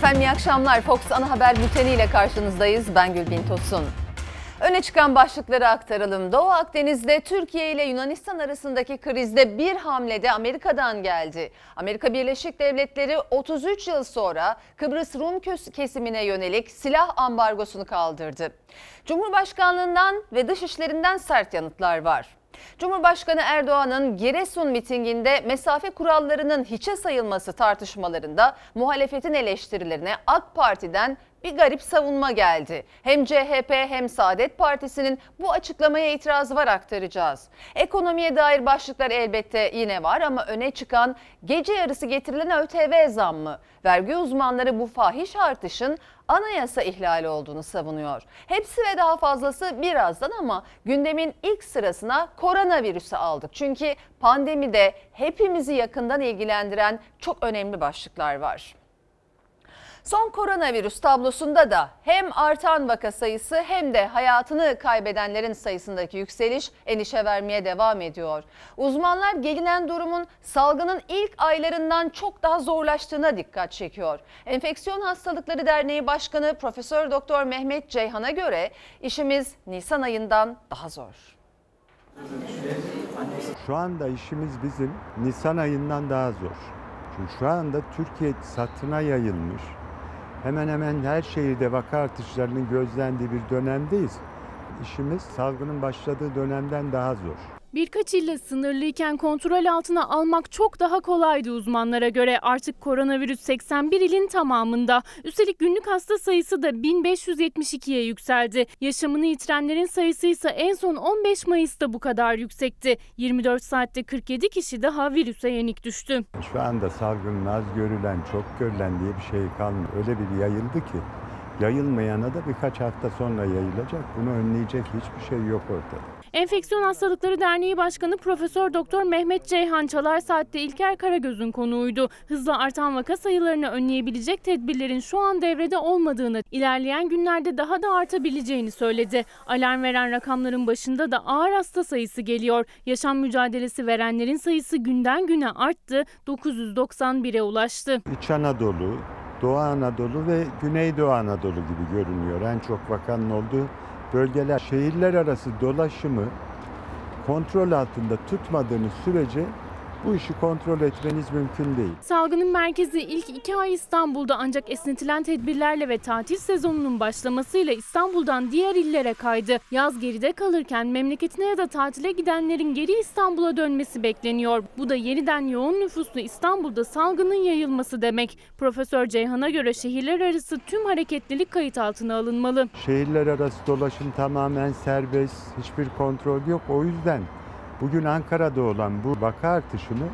Efendim iyi akşamlar. Fox Ana Haber Bülteni ile karşınızdayız. Ben Gülbin Tosun. Öne çıkan başlıkları aktaralım. Doğu Akdeniz'de Türkiye ile Yunanistan arasındaki krizde bir hamlede Amerika'dan geldi. Amerika Birleşik Devletleri 33 yıl sonra Kıbrıs Rum kesimine yönelik silah ambargosunu kaldırdı. Cumhurbaşkanlığından ve dışişlerinden sert yanıtlar var. Cumhurbaşkanı Erdoğan'ın Giresun mitinginde mesafe kurallarının hiçe sayılması tartışmalarında muhalefetin eleştirilerine AK Parti'den bir garip savunma geldi. Hem CHP hem Saadet Partisi'nin bu açıklamaya itirazı var aktaracağız. Ekonomiye dair başlıklar elbette yine var ama öne çıkan gece yarısı getirilen ÖTV zammı. Vergi uzmanları bu fahiş artışın anayasa ihlali olduğunu savunuyor. Hepsi ve daha fazlası birazdan ama gündemin ilk sırasına koronavirüsü aldık. Çünkü pandemide hepimizi yakından ilgilendiren çok önemli başlıklar var. Son koronavirüs tablosunda da hem artan vaka sayısı hem de hayatını kaybedenlerin sayısındaki yükseliş endişe vermeye devam ediyor. Uzmanlar gelinen durumun salgının ilk aylarından çok daha zorlaştığına dikkat çekiyor. Enfeksiyon Hastalıkları Derneği Başkanı Profesör Doktor Mehmet Ceyhan'a göre işimiz Nisan ayından daha zor. Şu anda işimiz bizim Nisan ayından daha zor. Çünkü şu anda Türkiye satına yayılmış hemen hemen her şehirde vaka artışlarının gözlendiği bir dönemdeyiz. İşimiz salgının başladığı dönemden daha zor. Birkaç ille sınırlıyken kontrol altına almak çok daha kolaydı uzmanlara göre. Artık koronavirüs 81 ilin tamamında. Üstelik günlük hasta sayısı da 1572'ye yükseldi. Yaşamını yitirenlerin sayısı ise en son 15 Mayıs'ta bu kadar yüksekti. 24 saatte 47 kişi daha virüse yenik düştü. Şu anda salgının az görülen, çok görülen diye bir şey kalmıyor. Öyle bir yayıldı ki yayılmayana da birkaç hafta sonra yayılacak. Bunu önleyecek hiçbir şey yok ortada. Enfeksiyon Hastalıkları Derneği Başkanı Profesör Doktor Mehmet Ceyhan Çalar Saat'te İlker Karagöz'ün konuğuydu. Hızla artan vaka sayılarını önleyebilecek tedbirlerin şu an devrede olmadığını, ilerleyen günlerde daha da artabileceğini söyledi. Alarm veren rakamların başında da ağır hasta sayısı geliyor. Yaşam mücadelesi verenlerin sayısı günden güne arttı, 991'e ulaştı. İç Anadolu, Doğu Anadolu ve Güneydoğu Anadolu gibi görünüyor. En çok vakanın olduğu bölgeler şehirler arası dolaşımı kontrol altında tutmadığınız sürece bu işi kontrol etmeniz mümkün değil. Salgının merkezi ilk iki ay İstanbul'da ancak esnetilen tedbirlerle ve tatil sezonunun başlamasıyla İstanbul'dan diğer illere kaydı. Yaz geride kalırken memleketine ya da tatile gidenlerin geri İstanbul'a dönmesi bekleniyor. Bu da yeniden yoğun nüfuslu İstanbul'da salgının yayılması demek. Profesör Ceyhan'a göre şehirler arası tüm hareketlilik kayıt altına alınmalı. Şehirler arası dolaşım tamamen serbest, hiçbir kontrol yok. O yüzden Bugün Ankara'da olan bu vaka artışını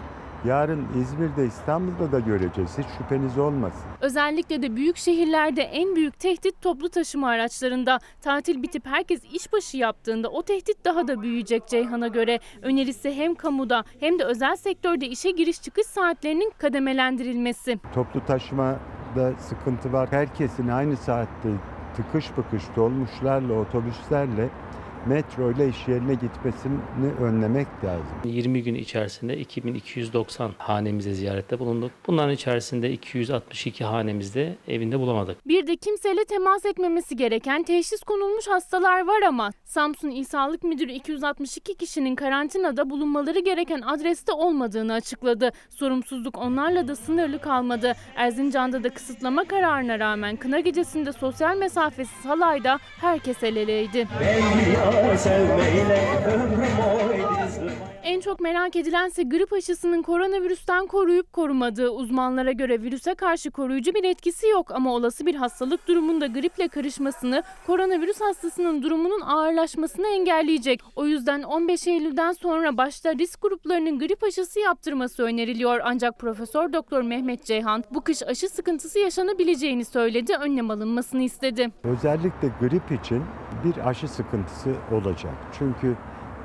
yarın İzmir'de İstanbul'da da göreceğiz. Hiç şüpheniz olmasın. Özellikle de büyük şehirlerde en büyük tehdit toplu taşıma araçlarında. Tatil bitip herkes işbaşı yaptığında o tehdit daha da büyüyecek Ceyhan'a göre. Önerisi hem kamuda hem de özel sektörde işe giriş çıkış saatlerinin kademelendirilmesi. Toplu taşımada sıkıntı var. Herkesin aynı saatte tıkış bıkış dolmuşlarla, otobüslerle metro ile iş yerine gitmesini önlemek lazım. 20 gün içerisinde 2290 hanemize ziyarette bulunduk. Bunların içerisinde 262 hanemizde evinde bulamadık. Bir de kimseyle temas etmemesi gereken teşhis konulmuş hastalar var ama Samsun İl Sağlık Müdürü 262 kişinin karantinada bulunmaları gereken adreste olmadığını açıkladı. Sorumsuzluk onlarla da sınırlı kalmadı. Erzincan'da da kısıtlama kararına rağmen kına gecesinde sosyal mesafesiz halayda herkes el eleydi. Ben en çok merak edilense grip aşısının koronavirüsten koruyup korumadığı. Uzmanlara göre virüse karşı koruyucu bir etkisi yok ama olası bir hastalık durumunda griple karışmasını, koronavirüs hastasının durumunun ağırlaşmasını engelleyecek. O yüzden 15 Eylül'den sonra başta risk gruplarının grip aşısı yaptırması öneriliyor. Ancak Profesör Doktor Mehmet Ceyhan bu kış aşı sıkıntısı yaşanabileceğini söyledi, önlem alınmasını istedi. Özellikle grip için bir aşı sıkıntısı olacak. Çünkü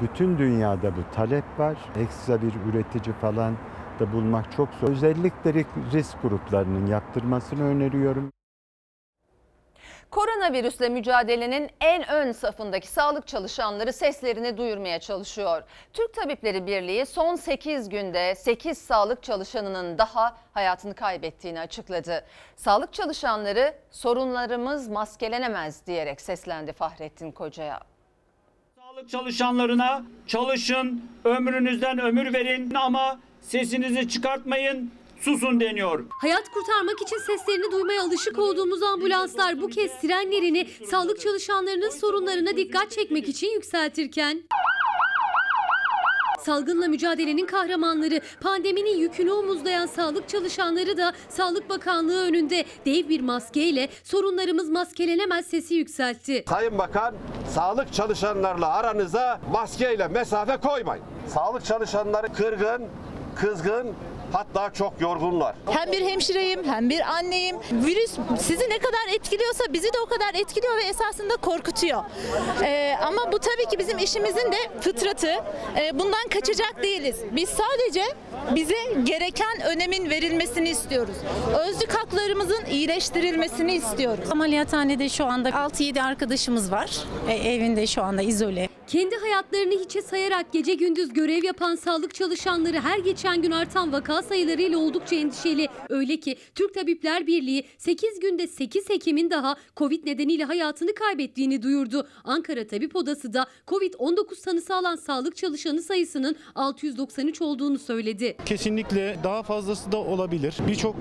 bütün dünyada bu talep var. Ekstra bir üretici falan da bulmak çok zor. Özellikle risk gruplarının yaptırmasını öneriyorum. Koronavirüsle mücadelenin en ön safındaki sağlık çalışanları seslerini duyurmaya çalışıyor. Türk Tabipleri Birliği son 8 günde 8 sağlık çalışanının daha hayatını kaybettiğini açıkladı. Sağlık çalışanları sorunlarımız maskelenemez diyerek seslendi Fahrettin Koca'ya. Sağlık çalışanlarına çalışın, ömrünüzden ömür verin ama sesinizi çıkartmayın, susun deniyor. Hayat kurtarmak için seslerini duymaya alışık olduğumuz ambulanslar bu kez sirenlerini sağlık çalışanlarının sorunlarına dikkat çekmek için yükseltirken Salgınla mücadelenin kahramanları, pandeminin yükünü omuzlayan sağlık çalışanları da Sağlık Bakanlığı önünde dev bir maskeyle sorunlarımız maskelenemez sesi yükseltti. Sayın Bakan, sağlık çalışanlarla aranıza maskeyle mesafe koymayın. Sağlık çalışanları kırgın, kızgın, hatta çok yorgunlar. Hem bir hemşireyim hem bir anneyim. Virüs sizi ne kadar etkiliyorsa bizi de o kadar etkiliyor ve esasında korkutuyor. Ee, ama bu tabii ki bizim işimizin de fıtratı. Ee, bundan kaçacak değiliz. Biz sadece bize gereken önemin verilmesini istiyoruz. Özlük haklarımızın iyileştirilmesini istiyoruz. Ameliyathanede şu anda 6-7 arkadaşımız var. E, evinde şu anda izole. Kendi hayatlarını hiçe sayarak gece gündüz görev yapan sağlık çalışanları her geçen gün artan vaka sayılarıyla oldukça endişeli. Öyle ki Türk Tabipler Birliği 8 günde 8 hekimin daha Covid nedeniyle hayatını kaybettiğini duyurdu. Ankara Tabip Odası da Covid-19 tanısı alan sağlık çalışanı sayısının 693 olduğunu söyledi. Kesinlikle daha fazlası da olabilir. Birçok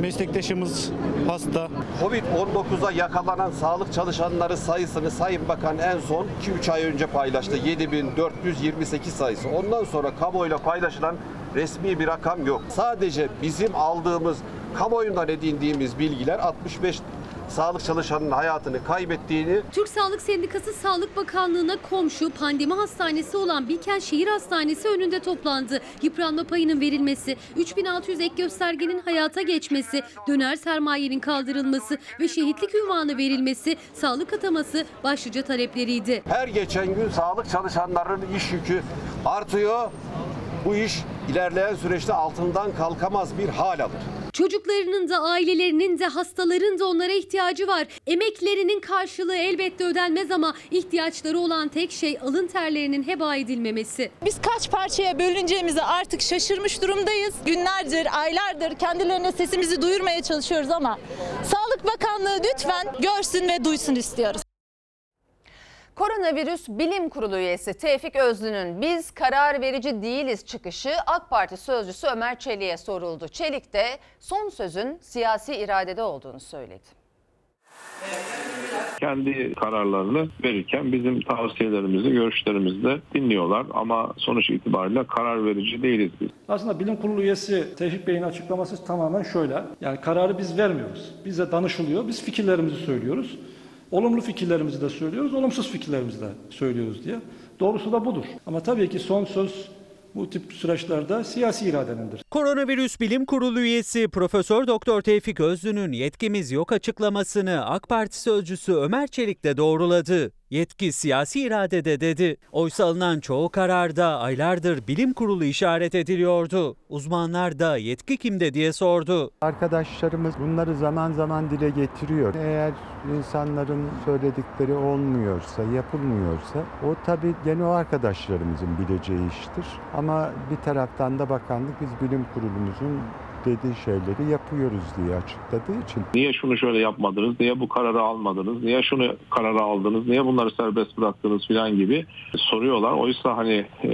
meslektaşımız hasta. Covid-19'a yakalanan sağlık çalışanları sayısını Sayın Bakan en son 2-3 ay önce paylaştı. 7428 sayısı. Ondan sonra kamuoyuyla paylaşılan resmi bir rakam yok. Sadece bizim aldığımız, kamuoyundan edindiğimiz bilgiler 65 sağlık çalışanının hayatını kaybettiğini Türk Sağlık Sendikası Sağlık Bakanlığı'na komşu pandemi hastanesi olan Bilkent Şehir Hastanesi önünde toplandı. Yıpranma payının verilmesi, 3600 ek göstergenin hayata geçmesi, döner sermayenin kaldırılması ve şehitlik ünvanı verilmesi, sağlık ataması başlıca talepleriydi. Her geçen gün sağlık çalışanlarının iş yükü artıyor. Bu iş ilerleyen süreçte altından kalkamaz bir hal alır. Çocuklarının da ailelerinin de hastaların da onlara ihtiyacı var. Emeklerinin karşılığı elbette ödenmez ama ihtiyaçları olan tek şey alın terlerinin heba edilmemesi. Biz kaç parçaya bölüneceğimizi artık şaşırmış durumdayız. Günlerdir, aylardır kendilerine sesimizi duyurmaya çalışıyoruz ama Sağlık Bakanlığı lütfen görsün ve duysun istiyoruz. Koronavirüs Bilim Kurulu üyesi Tevfik Özlü'nün biz karar verici değiliz çıkışı AK Parti sözcüsü Ömer Çelik'e soruldu. Çelik de son sözün siyasi iradede olduğunu söyledi. kendi kararlarını verirken bizim tavsiyelerimizi, görüşlerimizi de dinliyorlar ama sonuç itibariyle karar verici değiliz biz. Aslında bilim kurulu üyesi Tevfik Bey'in açıklaması tamamen şöyle. Yani kararı biz vermiyoruz. Bize danışılıyor. Biz fikirlerimizi söylüyoruz. Olumlu fikirlerimizi de söylüyoruz, olumsuz fikirlerimizi de söylüyoruz diye. Doğrusu da budur. Ama tabii ki son söz bu tip süreçlerde siyasi iradenindir. Koronavirüs Bilim Kurulu üyesi Profesör Doktor Tevfik Özlü'nün yetkimiz yok açıklamasını AK Parti sözcüsü Ömer Çelik de doğruladı. Yetki siyasi iradede dedi. Oysa alınan çoğu kararda aylardır bilim kurulu işaret ediliyordu. Uzmanlar da yetki kimde diye sordu. Arkadaşlarımız bunları zaman zaman dile getiriyor. Eğer insanların söyledikleri olmuyorsa, yapılmıyorsa o tabii gene o arkadaşlarımızın bileceği iştir. Ama bir taraftan da bakanlık biz bilim kurulumuzun dediği şeyleri yapıyoruz diye açıkladığı için Niye şunu şöyle yapmadınız, niye bu kararı almadınız, niye şunu kararı aldınız, niye bunları serbest bıraktınız filan gibi soruyorlar. Oysa hani e,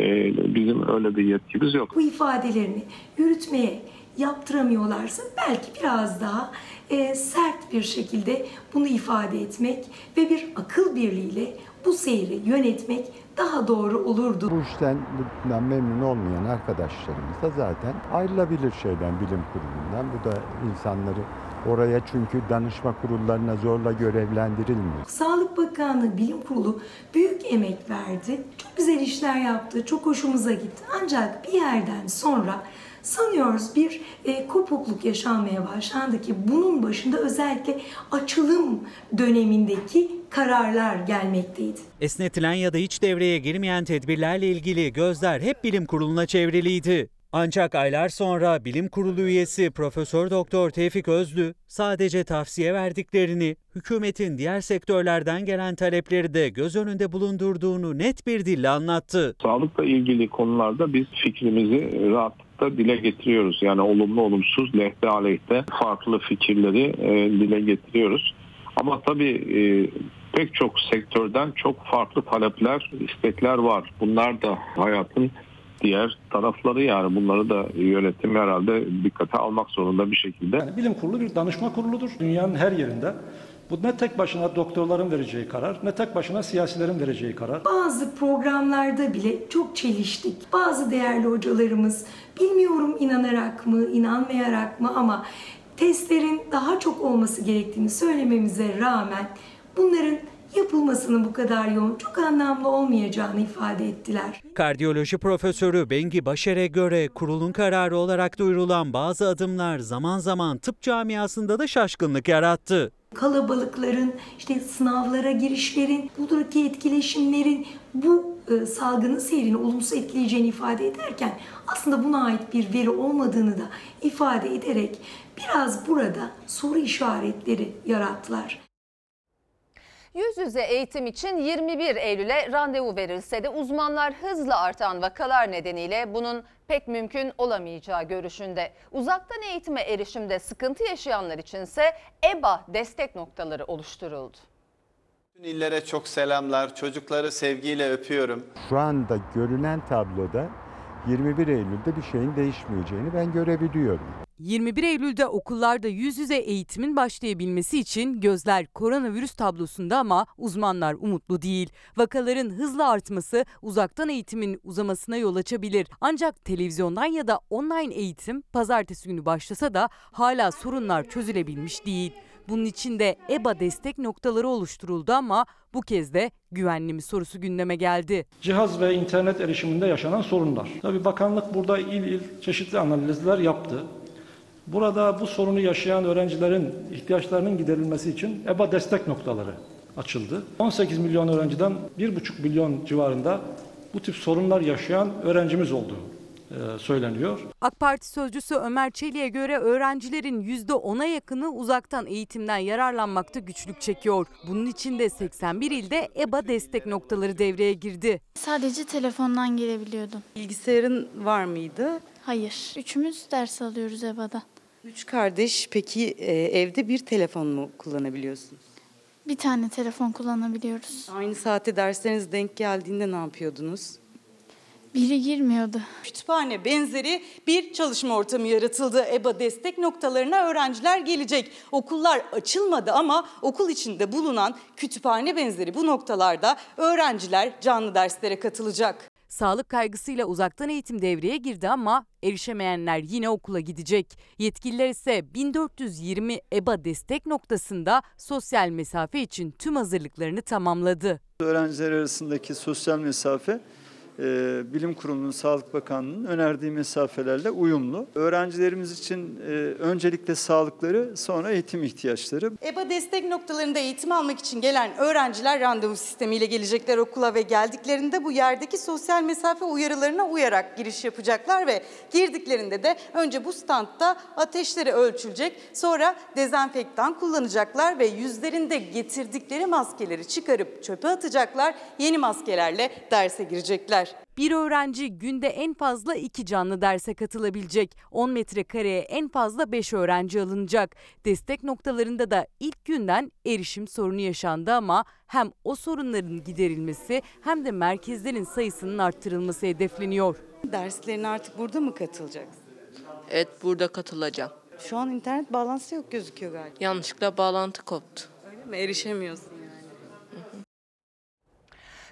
bizim öyle bir yetkimiz yok. bu ifadelerini yürütmeye yaptıramıyorlarsa belki biraz daha e, sert bir şekilde bunu ifade etmek ve bir akıl birliğiyle bu seyri yönetmek daha doğru olurdu. bu işten bundan memnun olmayan arkadaşlarımız da zaten ayrılabilir şeyden bilim kurulundan. Bu da insanları oraya çünkü danışma kurullarına zorla görevlendirilmiyor. Sağlık Bakanlığı Bilim Kurulu büyük emek verdi. Çok güzel işler yaptı. Çok hoşumuza gitti. Ancak bir yerden sonra sanıyoruz bir e, kopukluk yaşanmaya başlandı ki bunun başında özellikle açılım dönemindeki kararlar gelmekteydi. Esnetilen ya da hiç devreye girmeyen tedbirlerle ilgili gözler hep bilim kuruluna çevriliydi. Ancak aylar sonra Bilim Kurulu üyesi Profesör Doktor Tevfik Özlü sadece tavsiye verdiklerini, hükümetin diğer sektörlerden gelen talepleri de göz önünde bulundurduğunu net bir dille anlattı. Sağlıkla ilgili konularda biz fikrimizi rahatlıkla dile getiriyoruz. Yani olumlu olumsuz lehte aleyhte farklı fikirleri e, dile getiriyoruz. Ama tabii e, pek çok sektörden çok farklı talepler, istekler var. Bunlar da hayatın diğer tarafları yani bunları da yönetim herhalde dikkate almak zorunda bir şekilde. Yani bilim kurulu bir danışma kuruludur. Dünyanın her yerinde. Bu ne tek başına doktorların vereceği karar, ne tek başına siyasilerin vereceği karar. Bazı programlarda bile çok çeliştik. Bazı değerli hocalarımız bilmiyorum inanarak mı, inanmayarak mı ama testlerin daha çok olması gerektiğini söylememize rağmen bunların yapılmasının bu kadar yoğun, çok anlamlı olmayacağını ifade ettiler. Kardiyoloji profesörü Bengi Başer'e göre kurulun kararı olarak duyurulan bazı adımlar zaman zaman tıp camiasında da şaşkınlık yarattı. Kalabalıkların, işte sınavlara girişlerin, buradaki etkileşimlerin bu e, salgının seyrini olumsuz etkileyeceğini ifade ederken aslında buna ait bir veri olmadığını da ifade ederek biraz burada soru işaretleri yarattılar. Yüz yüze eğitim için 21 Eylül'e randevu verilse de uzmanlar hızla artan vakalar nedeniyle bunun pek mümkün olamayacağı görüşünde. Uzaktan eğitime erişimde sıkıntı yaşayanlar içinse EBA destek noktaları oluşturuldu. Bütün illere çok selamlar. Çocukları sevgiyle öpüyorum. Şu anda görünen tabloda 21 Eylül'de bir şeyin değişmeyeceğini ben görebiliyorum. 21 Eylül'de okullarda yüz yüze eğitimin başlayabilmesi için gözler koronavirüs tablosunda ama uzmanlar umutlu değil. Vakaların hızla artması uzaktan eğitimin uzamasına yol açabilir. Ancak televizyondan ya da online eğitim pazartesi günü başlasa da hala sorunlar çözülebilmiş değil. Bunun için de EBA destek noktaları oluşturuldu ama bu kez de güvenli mi sorusu gündeme geldi. Cihaz ve internet erişiminde yaşanan sorunlar. Tabii bakanlık burada il il çeşitli analizler yaptı. Burada bu sorunu yaşayan öğrencilerin ihtiyaçlarının giderilmesi için EBA destek noktaları açıldı. 18 milyon öğrenciden 1,5 milyon civarında bu tip sorunlar yaşayan öğrencimiz olduğu e, söyleniyor. AK Parti sözcüsü Ömer Çelik'e göre öğrencilerin %10'a yakını uzaktan eğitimden yararlanmakta güçlük çekiyor. Bunun için de 81 ilde EBA destek noktaları devreye girdi. Sadece telefondan girebiliyordum. Bilgisayarın var mıydı? Hayır. Üçümüz ders alıyoruz EBA'da. Üç kardeş peki e, evde bir telefon mu kullanabiliyorsun? Bir tane telefon kullanabiliyoruz. Aynı saate dersleriniz denk geldiğinde ne yapıyordunuz? Biri girmiyordu. Kütüphane benzeri bir çalışma ortamı yaratıldı. EBA destek noktalarına öğrenciler gelecek. Okullar açılmadı ama okul içinde bulunan kütüphane benzeri bu noktalarda öğrenciler canlı derslere katılacak. Sağlık kaygısıyla uzaktan eğitim devreye girdi ama erişemeyenler yine okula gidecek. Yetkililer ise 1420 EBA destek noktasında sosyal mesafe için tüm hazırlıklarını tamamladı. Öğrenciler arasındaki sosyal mesafe e, Bilim Kurulu'nun, Sağlık Bakanlığı'nın önerdiği mesafelerle uyumlu. Öğrencilerimiz için e, öncelikle sağlıkları, sonra eğitim ihtiyaçları. EBA destek noktalarında eğitim almak için gelen öğrenciler randevu sistemiyle gelecekler okula ve geldiklerinde bu yerdeki sosyal mesafe uyarılarına uyarak giriş yapacaklar ve girdiklerinde de önce bu standta ateşleri ölçülecek, sonra dezenfektan kullanacaklar ve yüzlerinde getirdikleri maskeleri çıkarıp çöpe atacaklar, yeni maskelerle derse girecekler. Bir öğrenci günde en fazla iki canlı derse katılabilecek. 10 metrekareye en fazla 5 öğrenci alınacak. Destek noktalarında da ilk günden erişim sorunu yaşandı ama hem o sorunların giderilmesi hem de merkezlerin sayısının arttırılması hedefleniyor. Derslerine artık burada mı katılacaksın? Evet burada katılacağım. Şu an internet bağlantısı yok gözüküyor galiba. Yanlışlıkla bağlantı koptu. Öyle mi? Erişemiyorsun.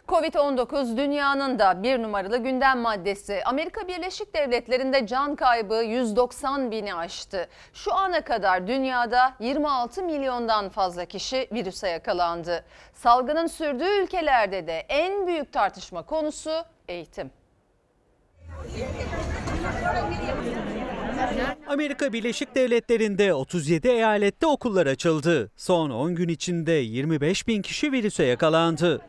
Covid-19 dünyanın da bir numaralı gündem maddesi. Amerika Birleşik Devletleri'nde can kaybı 190 bini aştı. Şu ana kadar dünyada 26 milyondan fazla kişi virüse yakalandı. Salgının sürdüğü ülkelerde de en büyük tartışma konusu eğitim. Amerika Birleşik Devletleri'nde 37 eyalette okullar açıldı. Son 10 gün içinde 25 bin kişi virüse yakalandı.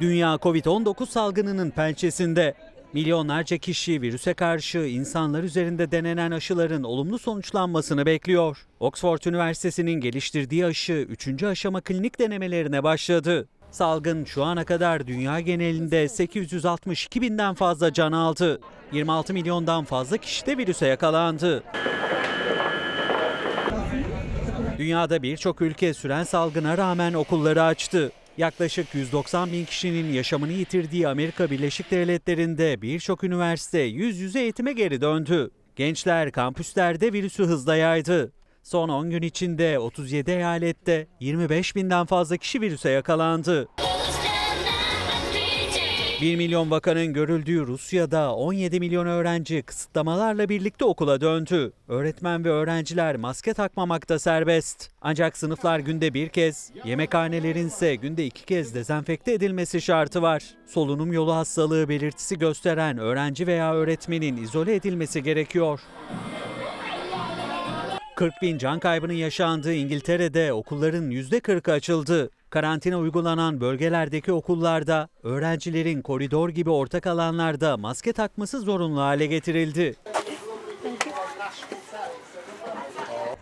Dünya Covid-19 salgınının pençesinde. Milyonlarca kişi virüse karşı insanlar üzerinde denenen aşıların olumlu sonuçlanmasını bekliyor. Oxford Üniversitesi'nin geliştirdiği aşı 3. aşama klinik denemelerine başladı. Salgın şu ana kadar dünya genelinde 862 binden fazla can aldı. 26 milyondan fazla kişi de virüse yakalandı. Dünyada birçok ülke süren salgına rağmen okulları açtı. Yaklaşık 190 bin kişinin yaşamını yitirdiği Amerika Birleşik Devletleri'nde birçok üniversite yüz yüze eğitime geri döndü. Gençler kampüslerde virüsü hızla yaydı. Son 10 gün içinde 37 eyalette 25 binden fazla kişi virüse yakalandı. 1 milyon vakanın görüldüğü Rusya'da 17 milyon öğrenci kısıtlamalarla birlikte okula döndü. Öğretmen ve öğrenciler maske takmamakta serbest. Ancak sınıflar günde bir kez, yemekhanelerin ise günde iki kez dezenfekte edilmesi şartı var. Solunum yolu hastalığı belirtisi gösteren öğrenci veya öğretmenin izole edilmesi gerekiyor. 40 bin can kaybının yaşandığı İngiltere'de okulların %40'ı açıldı. Karantina uygulanan bölgelerdeki okullarda öğrencilerin koridor gibi ortak alanlarda maske takması zorunlu hale getirildi.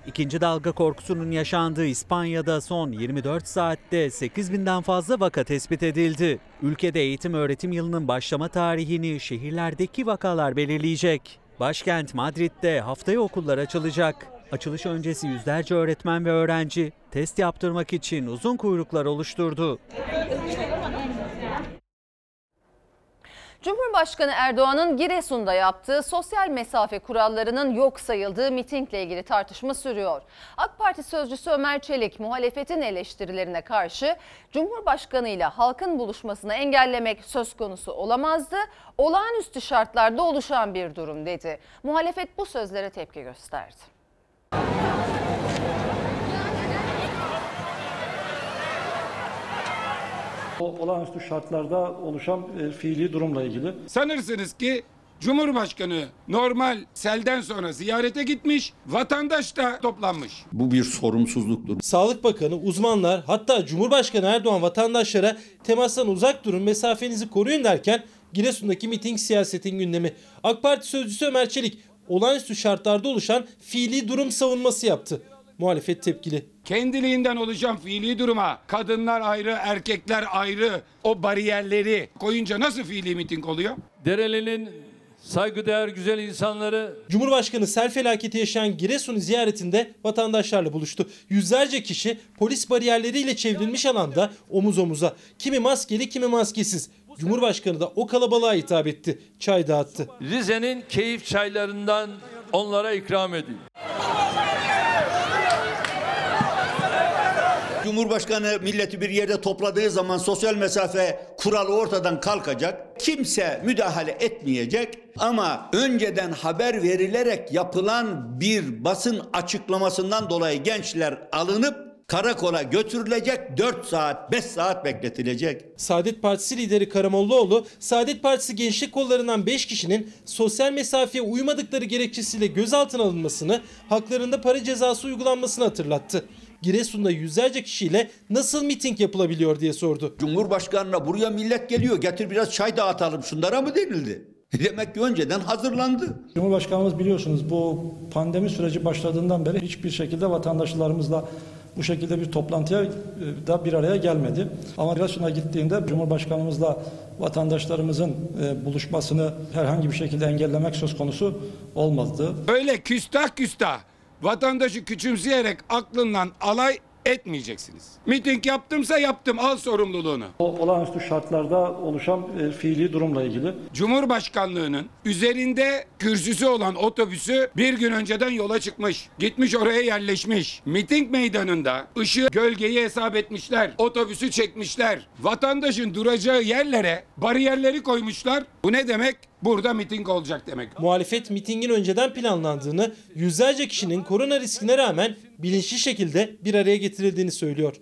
İkinci dalga korkusunun yaşandığı İspanya'da son 24 saatte 8 binden fazla vaka tespit edildi. Ülkede eğitim öğretim yılının başlama tarihini şehirlerdeki vakalar belirleyecek. Başkent Madrid'de haftaya okullar açılacak. Açılış öncesi yüzlerce öğretmen ve öğrenci test yaptırmak için uzun kuyruklar oluşturdu. Cumhurbaşkanı Erdoğan'ın Giresun'da yaptığı sosyal mesafe kurallarının yok sayıldığı mitingle ilgili tartışma sürüyor. AK Parti sözcüsü Ömer Çelik muhalefetin eleştirilerine karşı Cumhurbaşkanı ile halkın buluşmasını engellemek söz konusu olamazdı. Olağanüstü şartlarda oluşan bir durum dedi. Muhalefet bu sözlere tepki gösterdi. O olağanüstü şartlarda oluşan e, fiili durumla ilgili. Sanırsınız ki Cumhurbaşkanı normal selden sonra ziyarete gitmiş, vatandaş da toplanmış. Bu bir sorumsuzluktur. Sağlık Bakanı, uzmanlar hatta Cumhurbaşkanı Erdoğan vatandaşlara temastan uzak durun, mesafenizi koruyun derken Giresun'daki miting siyasetin gündemi. AK Parti sözcüsü Ömer Çelik olağanüstü şartlarda oluşan fiili durum savunması yaptı. Muhalefet tepkili. Kendiliğinden oluşan fiili duruma kadınlar ayrı, erkekler ayrı o bariyerleri koyunca nasıl fiili miting oluyor? Dereli'nin saygıdeğer güzel insanları Cumhurbaşkanı sel felaketi yaşayan Giresun ziyaretinde vatandaşlarla buluştu. Yüzlerce kişi polis bariyerleriyle çevrilmiş alanda omuz omuza. Kimi maskeli kimi maskesiz. Cumhurbaşkanı da o kalabalığa hitap etti. Çay dağıttı. Rize'nin keyif çaylarından onlara ikram edin. Cumhurbaşkanı milleti bir yerde topladığı zaman sosyal mesafe kuralı ortadan kalkacak. Kimse müdahale etmeyecek ama önceden haber verilerek yapılan bir basın açıklamasından dolayı gençler alınıp karakola götürülecek 4 saat 5 saat bekletilecek. Saadet Partisi lideri Karamollaoğlu, Saadet Partisi gençlik kollarından 5 kişinin sosyal mesafeye uymadıkları gerekçesiyle gözaltına alınmasını, haklarında para cezası uygulanmasını hatırlattı. Giresun'da yüzlerce kişiyle nasıl miting yapılabiliyor diye sordu. Cumhurbaşkanına buraya millet geliyor getir biraz çay dağıtalım şunlara mı denildi? Demek ki önceden hazırlandı. Cumhurbaşkanımız biliyorsunuz bu pandemi süreci başladığından beri hiçbir şekilde vatandaşlarımızla bu şekilde bir toplantıya e, da bir araya gelmedi. Ama Giresun'a gittiğinde Cumhurbaşkanımızla vatandaşlarımızın e, buluşmasını herhangi bir şekilde engellemek söz konusu olmadı. Öyle küstah küstah vatandaşı küçümseyerek aklından alay etmeyeceksiniz. Miting yaptımsa yaptım al sorumluluğunu. O olağanüstü şartlarda oluşan e, fiili durumla ilgili. Cumhurbaşkanlığının üzerinde kürsüsü olan otobüsü bir gün önceden yola çıkmış. Gitmiş oraya yerleşmiş. Miting meydanında ışığı gölgeyi hesap etmişler. Otobüsü çekmişler. Vatandaşın duracağı yerlere bariyerleri koymuşlar. Bu ne demek? Burada miting olacak demek. Muhalefet mitingin önceden planlandığını, yüzlerce kişinin korona riskine rağmen bilinçli şekilde bir araya getirildiğini söylüyor.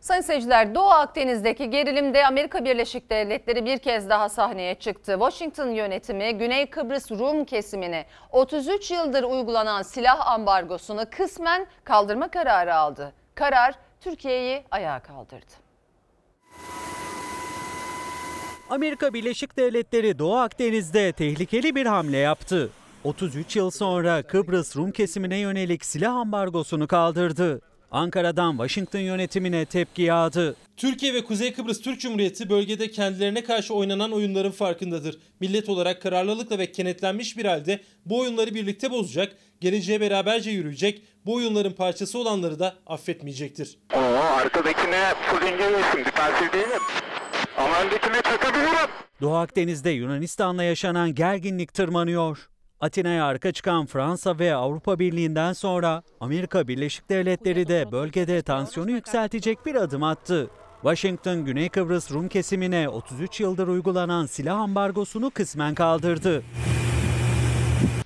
Sayın seyirciler Doğu Akdeniz'deki gerilimde Amerika Birleşik Devletleri bir kez daha sahneye çıktı. Washington yönetimi Güney Kıbrıs Rum kesimine 33 yıldır uygulanan silah ambargosunu kısmen kaldırma kararı aldı. Karar Türkiye'yi ayağa kaldırdı. Amerika Birleşik Devletleri Doğu Akdeniz'de tehlikeli bir hamle yaptı. 33 yıl sonra Kıbrıs Rum kesimine yönelik silah ambargosunu kaldırdı. Ankara'dan Washington yönetimine tepki yağdı. Türkiye ve Kuzey Kıbrıs Türk Cumhuriyeti bölgede kendilerine karşı oynanan oyunların farkındadır. Millet olarak kararlılıkla ve kenetlenmiş bir halde bu oyunları birlikte bozacak, geleceğe beraberce yürüyecek, bu oyunların parçası olanları da affetmeyecektir. Oo arkadakine yesin. Defansif değilim. Ama öndekine çakabilirim. Doğu Akdeniz'de Yunanistan'la yaşanan gerginlik tırmanıyor. Atina'ya arka çıkan Fransa ve Avrupa Birliği'nden sonra Amerika Birleşik Devletleri de bölgede tansiyonu yükseltecek bir adım attı. Washington, Güney Kıbrıs Rum kesimine 33 yıldır uygulanan silah ambargosunu kısmen kaldırdı.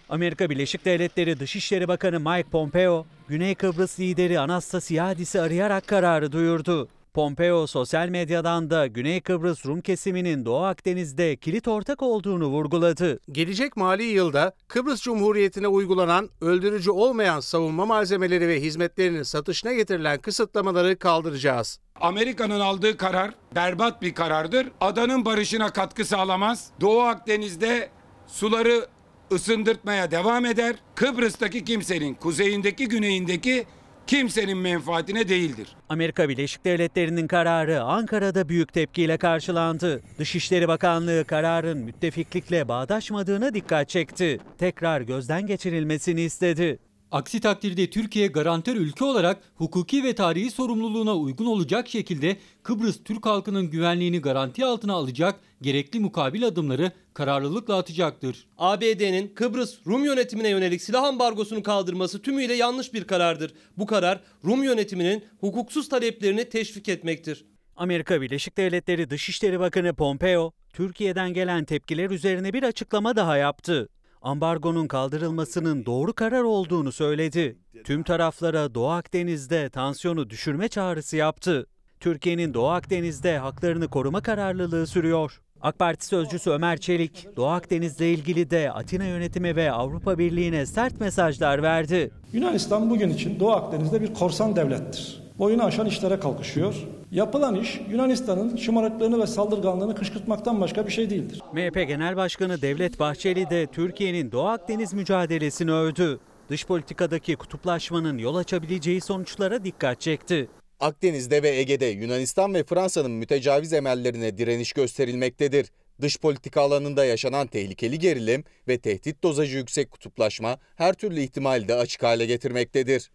Amerika Birleşik Devletleri Dışişleri Bakanı Mike Pompeo, Güney Kıbrıs lideri Anastasiadis'i arayarak kararı duyurdu. Pompeo sosyal medyadan da Güney Kıbrıs Rum kesiminin Doğu Akdeniz'de kilit ortak olduğunu vurguladı. Gelecek mali yılda Kıbrıs Cumhuriyeti'ne uygulanan öldürücü olmayan savunma malzemeleri ve hizmetlerinin satışına getirilen kısıtlamaları kaldıracağız. Amerika'nın aldığı karar berbat bir karardır. Adanın barışına katkı sağlamaz. Doğu Akdeniz'de suları ısındırtmaya devam eder. Kıbrıs'taki kimsenin kuzeyindeki güneyindeki kimsenin menfaatine değildir. Amerika Birleşik Devletleri'nin kararı Ankara'da büyük tepkiyle karşılandı. Dışişleri Bakanlığı kararın müttefiklikle bağdaşmadığına dikkat çekti. Tekrar gözden geçirilmesini istedi. Aksi takdirde Türkiye garantör ülke olarak hukuki ve tarihi sorumluluğuna uygun olacak şekilde Kıbrıs Türk halkının güvenliğini garanti altına alacak gerekli mukabil adımları kararlılıkla atacaktır. ABD'nin Kıbrıs Rum yönetimine yönelik silah ambargosunu kaldırması tümüyle yanlış bir karardır. Bu karar Rum yönetiminin hukuksuz taleplerini teşvik etmektir. Amerika Birleşik Devletleri Dışişleri Bakanı Pompeo, Türkiye'den gelen tepkiler üzerine bir açıklama daha yaptı. Ambargonun kaldırılmasının doğru karar olduğunu söyledi. Tüm taraflara Doğu Akdeniz'de tansiyonu düşürme çağrısı yaptı. Türkiye'nin Doğu Akdeniz'de haklarını koruma kararlılığı sürüyor. AK Parti sözcüsü Ömer Çelik, Doğu Akdeniz'le ilgili de Atina yönetimi ve Avrupa Birliği'ne sert mesajlar verdi. Yunanistan bugün için Doğu Akdeniz'de bir korsan devlettir. Boyunu aşan işlere kalkışıyor. Yapılan iş Yunanistan'ın şımarıklığını ve saldırganlığını kışkırtmaktan başka bir şey değildir. MHP Genel Başkanı Devlet Bahçeli de Türkiye'nin Doğu Akdeniz mücadelesini övdü. Dış politikadaki kutuplaşmanın yol açabileceği sonuçlara dikkat çekti. Akdeniz'de ve Ege'de Yunanistan ve Fransa'nın mütecaviz emellerine direniş gösterilmektedir. Dış politika alanında yaşanan tehlikeli gerilim ve tehdit dozajı yüksek kutuplaşma her türlü ihtimali de açık hale getirmektedir.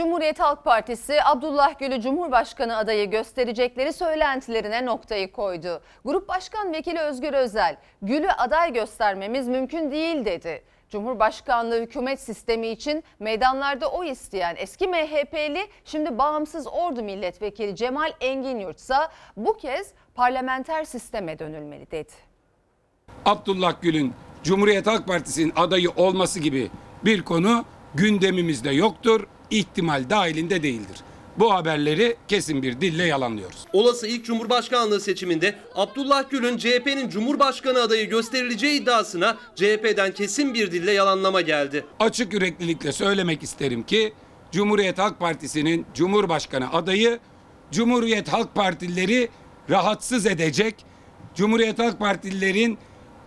Cumhuriyet Halk Partisi Abdullah Gül'ü Cumhurbaşkanı adayı gösterecekleri söylentilerine noktayı koydu. Grup Başkan Vekili Özgür Özel, Gül'ü aday göstermemiz mümkün değil dedi. Cumhurbaşkanlığı hükümet sistemi için meydanlarda oy isteyen eski MHP'li şimdi bağımsız ordu milletvekili Cemal Engin Yurtsa bu kez parlamenter sisteme dönülmeli dedi. Abdullah Gül'ün Cumhuriyet Halk Partisi'nin adayı olması gibi bir konu gündemimizde yoktur, ihtimal dahilinde değildir. Bu haberleri kesin bir dille yalanlıyoruz. Olası ilk Cumhurbaşkanlığı seçiminde Abdullah Gül'ün CHP'nin Cumhurbaşkanı adayı gösterileceği iddiasına CHP'den kesin bir dille yalanlama geldi. Açık yüreklilikle söylemek isterim ki Cumhuriyet Halk Partisi'nin Cumhurbaşkanı adayı Cumhuriyet Halk Partilileri rahatsız edecek, Cumhuriyet Halk Partililerin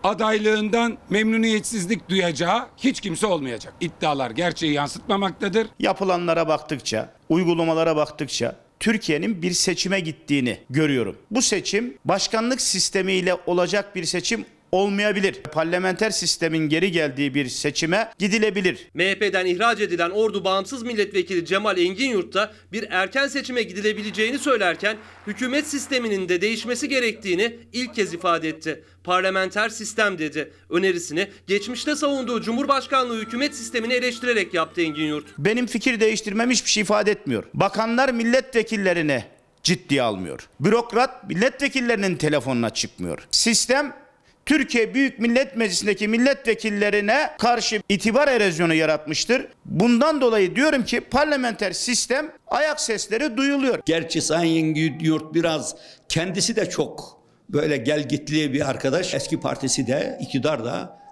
adaylığından memnuniyetsizlik duyacağı hiç kimse olmayacak. İddialar gerçeği yansıtmamaktadır. Yapılanlara baktıkça, uygulamalara baktıkça Türkiye'nin bir seçime gittiğini görüyorum. Bu seçim başkanlık sistemiyle olacak bir seçim olmayabilir. Parlamenter sistemin geri geldiği bir seçime gidilebilir. MHP'den ihraç edilen Ordu Bağımsız Milletvekili Cemal Engin da bir erken seçime gidilebileceğini söylerken hükümet sisteminin de değişmesi gerektiğini ilk kez ifade etti. Parlamenter sistem dedi. Önerisini geçmişte savunduğu Cumhurbaşkanlığı hükümet sistemini eleştirerek yaptı Engin Yurt. Benim fikir değiştirmem hiçbir şey ifade etmiyor. Bakanlar milletvekillerini ciddiye almıyor. Bürokrat milletvekillerinin telefonuna çıkmıyor. Sistem Türkiye Büyük Millet Meclisi'ndeki milletvekillerine karşı itibar erozyonu yaratmıştır. Bundan dolayı diyorum ki parlamenter sistem ayak sesleri duyuluyor. Gerçi Sayın Yurt biraz kendisi de çok böyle gelgitli bir arkadaş. Eski partisi de iktidar da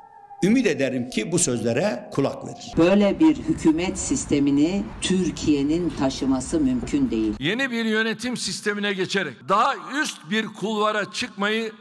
Ümit ederim ki bu sözlere kulak verir. Böyle bir hükümet sistemini Türkiye'nin taşıması mümkün değil. Yeni bir yönetim sistemine geçerek daha üst bir kulvara çıkmayı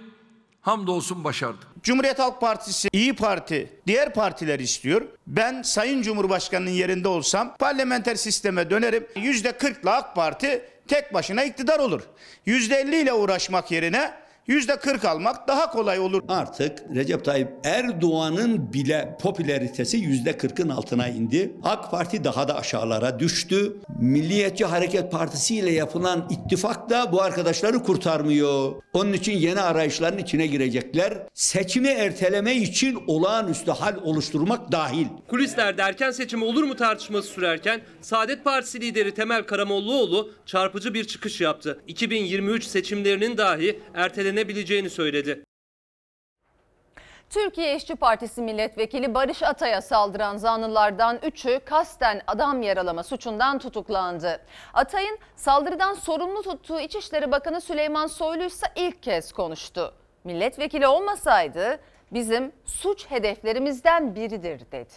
hamdolsun başardık. Cumhuriyet Halk Partisi, İyi Parti, diğer partiler istiyor. Ben Sayın Cumhurbaşkanı'nın yerinde olsam parlamenter sisteme dönerim. Yüzde kırkla AK Parti tek başına iktidar olur. Yüzde elli ile uğraşmak yerine yüzde kırk almak daha kolay olur. Artık Recep Tayyip Erdoğan'ın bile popülaritesi yüzde kırkın altına indi. AK Parti daha da aşağılara düştü. Milliyetçi Hareket Partisi ile yapılan ittifak da bu arkadaşları kurtarmıyor. Onun için yeni arayışların içine girecekler. Seçimi erteleme için olağanüstü hal oluşturmak dahil. Kulislerde erken seçim olur mu tartışması sürerken Saadet Partisi lideri Temel Karamollaoğlu çarpıcı bir çıkış yaptı. 2023 seçimlerinin dahi ertelenebileceğini söyledi. Türkiye İşçi Partisi milletvekili Barış Atay'a saldıran zanlılardan 3'ü kasten adam yaralama suçundan tutuklandı. Atay'ın saldırıdan sorumlu tuttuğu İçişleri Bakanı Süleyman Soylu ise ilk kez konuştu. Milletvekili olmasaydı bizim suç hedeflerimizden biridir dedi.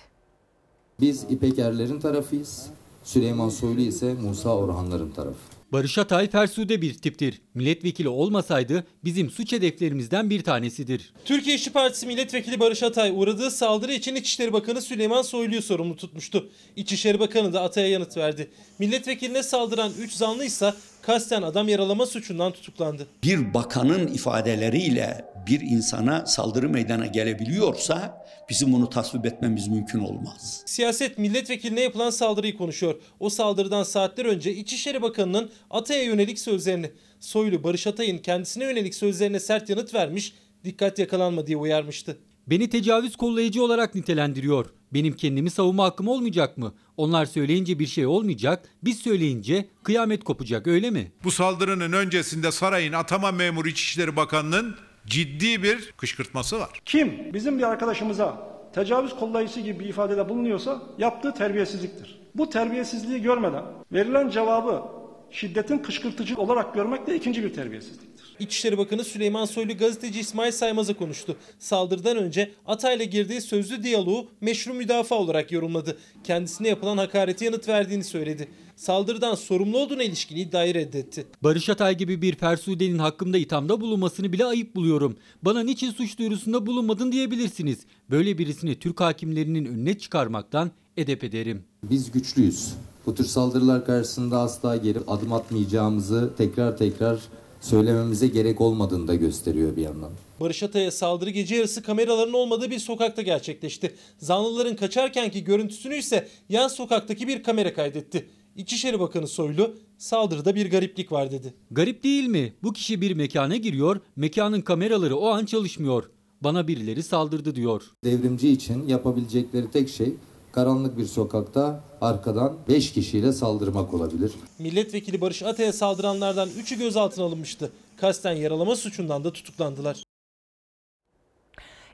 Biz İpekerlerin tarafıyız. Süleyman Soylu ise Musa Orhanların tarafı. Barış Atay fersude bir tiptir. Milletvekili olmasaydı bizim suç hedeflerimizden bir tanesidir. Türkiye İşçi Partisi Milletvekili Barış Atay uğradığı saldırı için İçişleri Bakanı Süleyman Soylu'yu sorumlu tutmuştu. İçişleri Bakanı da Atay'a yanıt verdi. Milletvekiline saldıran 3 zanlı ise kasten adam yaralama suçundan tutuklandı. Bir bakanın ifadeleriyle bir insana saldırı meydana gelebiliyorsa bizim bunu tasvip etmemiz mümkün olmaz. Siyaset milletvekiline yapılan saldırıyı konuşuyor. O saldırıdan saatler önce İçişleri Bakanı'nın Atay'a yönelik sözlerini, Soylu Barış Atay'ın kendisine yönelik sözlerine sert yanıt vermiş, dikkat yakalanma diye uyarmıştı. Beni tecavüz kollayıcı olarak nitelendiriyor. Benim kendimi savunma hakkım olmayacak mı? Onlar söyleyince bir şey olmayacak, biz söyleyince kıyamet kopacak öyle mi? Bu saldırının öncesinde sarayın atama memuru İçişleri Bakanı'nın ciddi bir kışkırtması var. Kim bizim bir arkadaşımıza tecavüz kollayıcısı gibi bir ifadede bulunuyorsa yaptığı terbiyesizliktir. Bu terbiyesizliği görmeden verilen cevabı şiddetin kışkırtıcı olarak görmek de ikinci bir terbiyesizliktir. İçişleri Bakanı Süleyman Soylu gazeteci İsmail Saymaz'a konuştu. Saldırıdan önce Atay'la girdiği sözlü diyaloğu meşru müdafaa olarak yorumladı. Kendisine yapılan hakareti yanıt verdiğini söyledi. Saldırıdan sorumlu olduğuna ilişkin iddiayı reddetti. Barış Atay gibi bir fersudenin hakkımda ithamda bulunmasını bile ayıp buluyorum. Bana niçin suç duyurusunda bulunmadın diyebilirsiniz. Böyle birisini Türk hakimlerinin önüne çıkarmaktan edep ederim. Biz güçlüyüz. Bu tür saldırılar karşısında asla geri adım atmayacağımızı tekrar tekrar söylememize gerek olmadığını da gösteriyor bir yandan. Barış Atay'a saldırı gece yarısı kameraların olmadığı bir sokakta gerçekleşti. Zanlıların kaçarkenki görüntüsünü ise yan sokaktaki bir kamera kaydetti. İçişleri Bakanı Soylu saldırıda bir gariplik var dedi. Garip değil mi? Bu kişi bir mekana giriyor, mekanın kameraları o an çalışmıyor. Bana birileri saldırdı diyor. Devrimci için yapabilecekleri tek şey karanlık bir sokakta arkadan 5 kişiyle saldırmak olabilir. Milletvekili Barış Atay'a saldıranlardan 3'ü gözaltına alınmıştı. Kasten yaralama suçundan da tutuklandılar.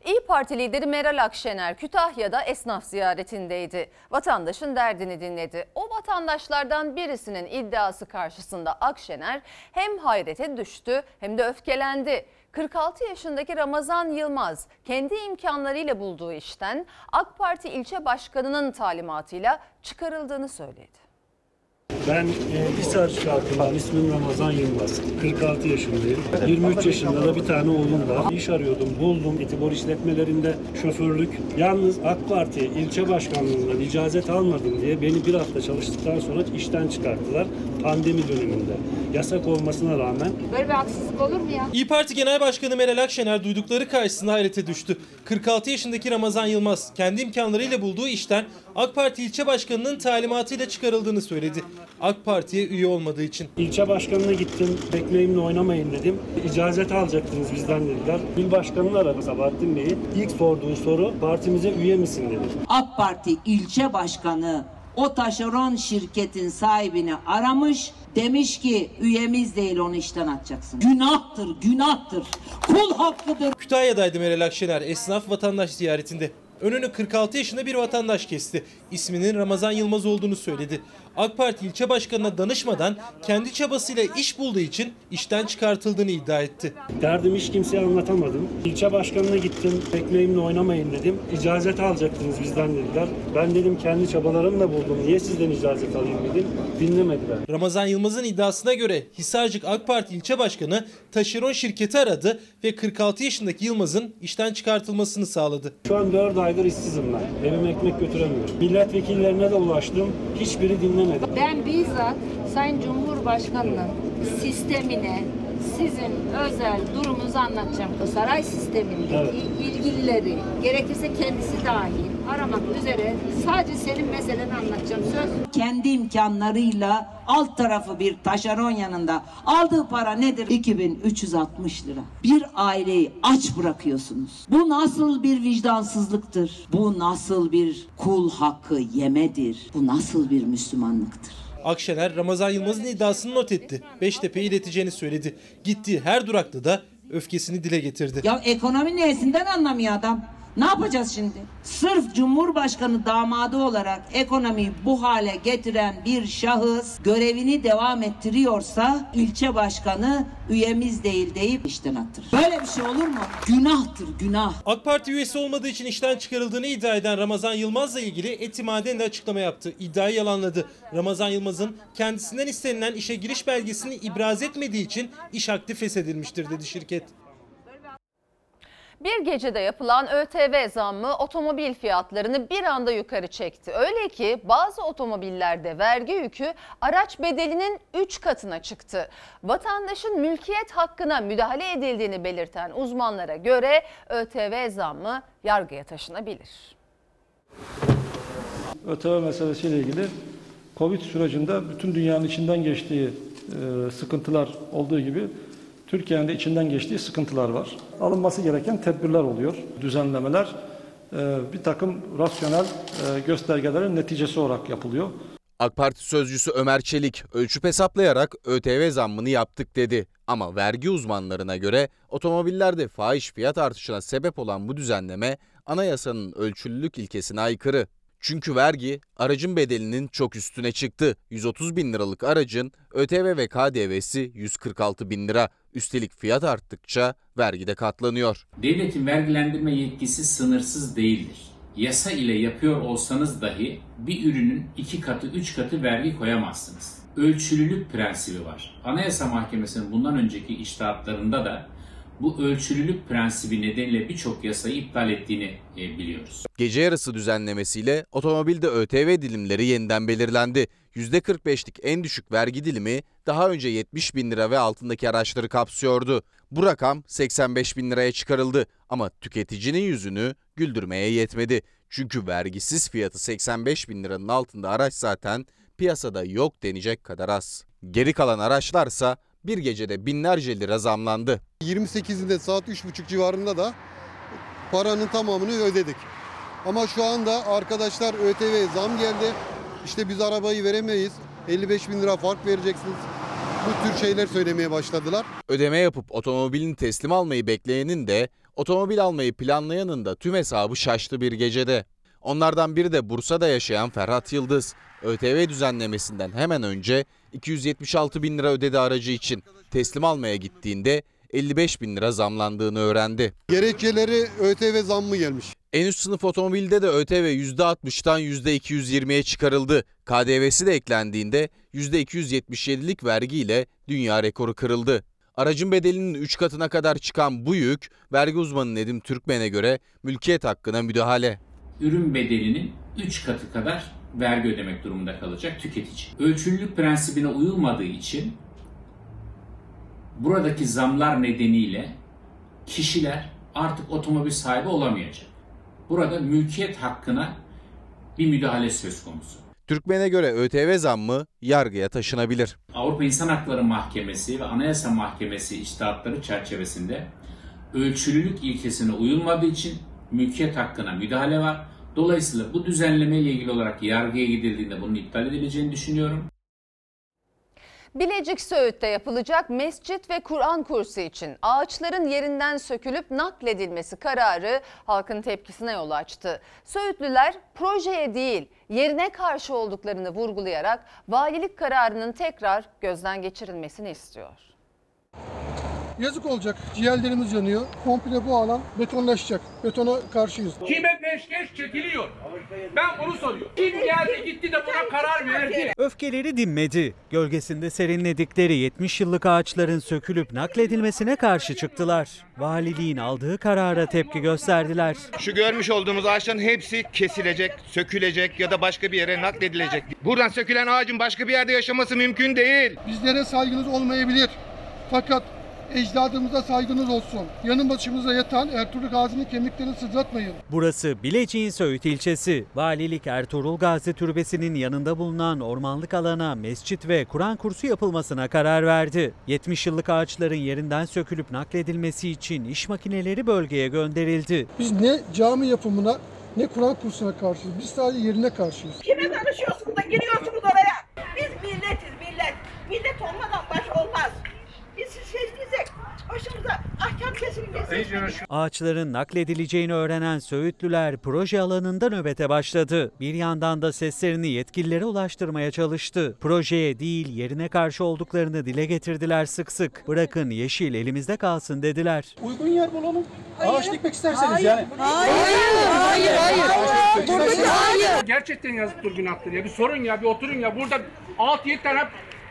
İyi Parti lideri Meral Akşener Kütahya'da esnaf ziyaretindeydi. Vatandaşın derdini dinledi. O vatandaşlardan birisinin iddiası karşısında Akşener hem hayrete düştü hem de öfkelendi. 46 yaşındaki Ramazan Yılmaz kendi imkanlarıyla bulduğu işten AK Parti ilçe başkanının talimatıyla çıkarıldığını söyledi. Ben e, Hisar halkından ismim Ramazan Yılmaz. 46 yaşındayım. 23 yaşında da bir tane oğlum var. İş arıyordum, buldum. Etibor işletmelerinde şoförlük. Yalnız AK Parti ilçe başkanlığından icazet almadım diye beni bir hafta çalıştıktan sonra işten çıkarttılar. Pandemi döneminde. Yasak olmasına rağmen. Böyle bir haksızlık olur mu ya? İyi Parti Genel Başkanı Meral Akşener duydukları karşısında hayrete düştü. 46 yaşındaki Ramazan Yılmaz kendi imkanlarıyla bulduğu işten AK Parti ilçe başkanının talimatıyla çıkarıldığını söyledi. AK Parti'ye üye olmadığı için. İlçe başkanına gittim, ekmeğimle oynamayın dedim. İcazet alacaktınız bizden dediler. İl başkanını aradı Sabahattin Bey'i. İlk sorduğu soru partimize üye misin dedi. AK Parti ilçe başkanı o taşeron şirketin sahibini aramış. Demiş ki üyemiz değil onu işten atacaksın. Günahtır, günahtır. Kul hakkıdır. Kütahya'daydı Meral Akşener esnaf vatandaş ziyaretinde. Önünü 46 yaşında bir vatandaş kesti. İsminin Ramazan Yılmaz olduğunu söyledi. AK Parti ilçe başkanına danışmadan kendi çabasıyla iş bulduğu için işten çıkartıldığını iddia etti. Derdim hiç kimseye anlatamadım. İlçe başkanına gittim. Ekmeğimle oynamayın dedim. İcazet alacaktınız bizden dediler. Ben dedim kendi çabalarımla buldum. Niye sizden icazet alayım dedim. Dinlemediler. Ramazan Yılmaz'ın iddiasına göre Hisarcık AK Parti ilçe başkanı taşeron şirketi aradı ve 46 yaşındaki Yılmaz'ın işten çıkartılmasını sağladı. Şu an 4 aydır işsizim ben. Evime ekmek götüremiyorum. Milletvekillerine de ulaştım. Hiçbiri dinlemedi. Ben bizzat Sayın Cumhurbaşkanı'nın sistemine sizin özel durumunuzu anlatacağım. O saray sistemindeki Evet. ilgilileri gerekirse kendisi dahil aramak üzere sadece senin meseleni anlatacağım. Söz Kendi imkanlarıyla alt tarafı bir taşeron yanında aldığı para nedir? 2360 lira. Bir aileyi aç bırakıyorsunuz. Bu nasıl bir vicdansızlıktır? Bu nasıl bir kul hakkı yemedir? Bu nasıl bir Müslümanlıktır? Akşener Ramazan Yılmaz'ın iddiasını not etti. Beştepe'ye ileteceğini söyledi. Gittiği her durakta da öfkesini dile getirdi. Ya ekonomi neyesinden anlamıyor adam. Ne yapacağız şimdi? Sırf Cumhurbaşkanı damadı olarak ekonomiyi bu hale getiren bir şahıs görevini devam ettiriyorsa ilçe başkanı üyemiz değil deyip işten attırır. Böyle bir şey olur mu? Günahtır günah. AK Parti üyesi olmadığı için işten çıkarıldığını iddia eden Ramazan Yılmaz'la ilgili Etimaden de açıklama yaptı. İddiayı yalanladı. Ramazan Yılmaz'ın kendisinden istenilen işe giriş belgesini ibraz etmediği için iş akdi feshedilmiştir dedi şirket. Bir gecede yapılan ÖTV zammı otomobil fiyatlarını bir anda yukarı çekti. Öyle ki bazı otomobillerde vergi yükü araç bedelinin 3 katına çıktı. Vatandaşın mülkiyet hakkına müdahale edildiğini belirten uzmanlara göre ÖTV zammı yargıya taşınabilir. ÖTV meselesiyle ilgili Covid sürecinde bütün dünyanın içinden geçtiği e, sıkıntılar olduğu gibi Türkiye'nin de içinden geçtiği sıkıntılar var. Alınması gereken tedbirler oluyor, düzenlemeler e, bir takım rasyonel e, göstergelerin neticesi olarak yapılıyor. AK Parti sözcüsü Ömer Çelik ölçüp hesaplayarak ÖTV zammını yaptık dedi. Ama vergi uzmanlarına göre otomobillerde fahiş fiyat artışına sebep olan bu düzenleme anayasanın ölçülülük ilkesine aykırı. Çünkü vergi aracın bedelinin çok üstüne çıktı. 130 bin liralık aracın ÖTV ve KDV'si 146 bin lira. Üstelik fiyat arttıkça vergi de katlanıyor. Devletin vergilendirme yetkisi sınırsız değildir. Yasa ile yapıyor olsanız dahi bir ürünün iki katı, üç katı vergi koyamazsınız. Ölçülülük prensibi var. Anayasa Mahkemesi'nin bundan önceki iştahatlarında da bu ölçülülük prensibi nedeniyle birçok yasayı iptal ettiğini e, biliyoruz. Gece yarısı düzenlemesiyle otomobilde ÖTV dilimleri yeniden belirlendi. %45'lik en düşük vergi dilimi daha önce 70 bin lira ve altındaki araçları kapsıyordu. Bu rakam 85 bin liraya çıkarıldı ama tüketicinin yüzünü güldürmeye yetmedi. Çünkü vergisiz fiyatı 85 bin liranın altında araç zaten piyasada yok denecek kadar az. Geri kalan araçlarsa bir gecede binlerce lira zamlandı. 28'inde saat 3.30 civarında da paranın tamamını ödedik. Ama şu anda arkadaşlar ÖTV zam geldi. İşte biz arabayı veremeyiz. 55 bin lira fark vereceksiniz. Bu tür şeyler söylemeye başladılar. Ödeme yapıp otomobilini teslim almayı bekleyenin de otomobil almayı planlayanın da tüm hesabı şaştı bir gecede. Onlardan biri de Bursa'da yaşayan Ferhat Yıldız. ÖTV düzenlemesinden hemen önce 276 bin lira ödedi aracı için. Teslim almaya gittiğinde 55 bin lira zamlandığını öğrendi. Gerekçeleri ÖTV zammı gelmiş. En üst sınıf otomobilde de ÖTV %60'tan %220'ye çıkarıldı. KDV'si de eklendiğinde %277'lik vergiyle dünya rekoru kırıldı. Aracın bedelinin 3 katına kadar çıkan bu yük, vergi uzmanı Nedim Türkmen'e göre mülkiyet hakkına müdahale. Ürün bedelinin 3 katı kadar vergi ödemek durumunda kalacak tüketici. Ölçülülük prensibine uyulmadığı için buradaki zamlar nedeniyle kişiler artık otomobil sahibi olamayacak. Burada mülkiyet hakkına bir müdahale söz konusu. Türkmen'e göre ÖTV zammı yargıya taşınabilir. Avrupa İnsan Hakları Mahkemesi ve Anayasa Mahkemesi içtihatları çerçevesinde ölçülülük ilkesine uyulmadığı için mülkiyet hakkına müdahale var. Dolayısıyla bu düzenleme ile ilgili olarak yargıya gidildiğinde bunun iptal edileceğini düşünüyorum. Bilecik Söğüt'te yapılacak mescit ve Kur'an kursu için ağaçların yerinden sökülüp nakledilmesi kararı halkın tepkisine yol açtı. Söğütlüler projeye değil yerine karşı olduklarını vurgulayarak valilik kararının tekrar gözden geçirilmesini istiyor. Yazık olacak. Ciğerlerimiz yanıyor. Komple bu alan betonlaşacak. Betona karşıyız. Kime peşkeş çekiliyor? Ben onu soruyorum. Kim geldi gitti de buna karar verdi? Öfkeleri dinmedi. Gölgesinde serinledikleri 70 yıllık ağaçların sökülüp nakledilmesine karşı çıktılar. Valiliğin aldığı karara tepki gösterdiler. Şu görmüş olduğumuz ağaçların hepsi kesilecek, sökülecek ya da başka bir yere nakledilecek. Buradan sökülen ağacın başka bir yerde yaşaması mümkün değil. Bizlere saygınız olmayabilir. Fakat ecdadımıza saygınız olsun. Yanı başımıza yatan Ertuğrul Gazi'nin kemiklerini sızlatmayın. Burası Bilecik'in Söğüt ilçesi. Valilik Ertuğrul Gazi Türbesi'nin yanında bulunan ormanlık alana mescit ve Kur'an kursu yapılmasına karar verdi. 70 yıllık ağaçların yerinden sökülüp nakledilmesi için iş makineleri bölgeye gönderildi. Biz ne cami yapımına ne Kur'an kursuna karşıyız. Biz sadece yerine karşıyız. Kime danışıyorsunuz da giriyorsunuz oraya? Biz milletiz millet. Millet olmadan baş olmaz. Başımıza ahkam kesilmesin. Ağaçların nakledileceğini öğrenen Söğütlüler proje alanında nöbete başladı. Bir yandan da seslerini yetkililere ulaştırmaya çalıştı. Projeye değil yerine karşı olduklarını dile getirdiler sık sık. Bırakın yeşil elimizde kalsın dediler. Uygun yer bulalım. Ağaç dikmek isterseniz yani. Hayır, hayır, hayır. Buradaki hayır. Gerçekten yazıktır günahtır ya. Bir sorun ya bir oturun ya. Burada 6-7 tane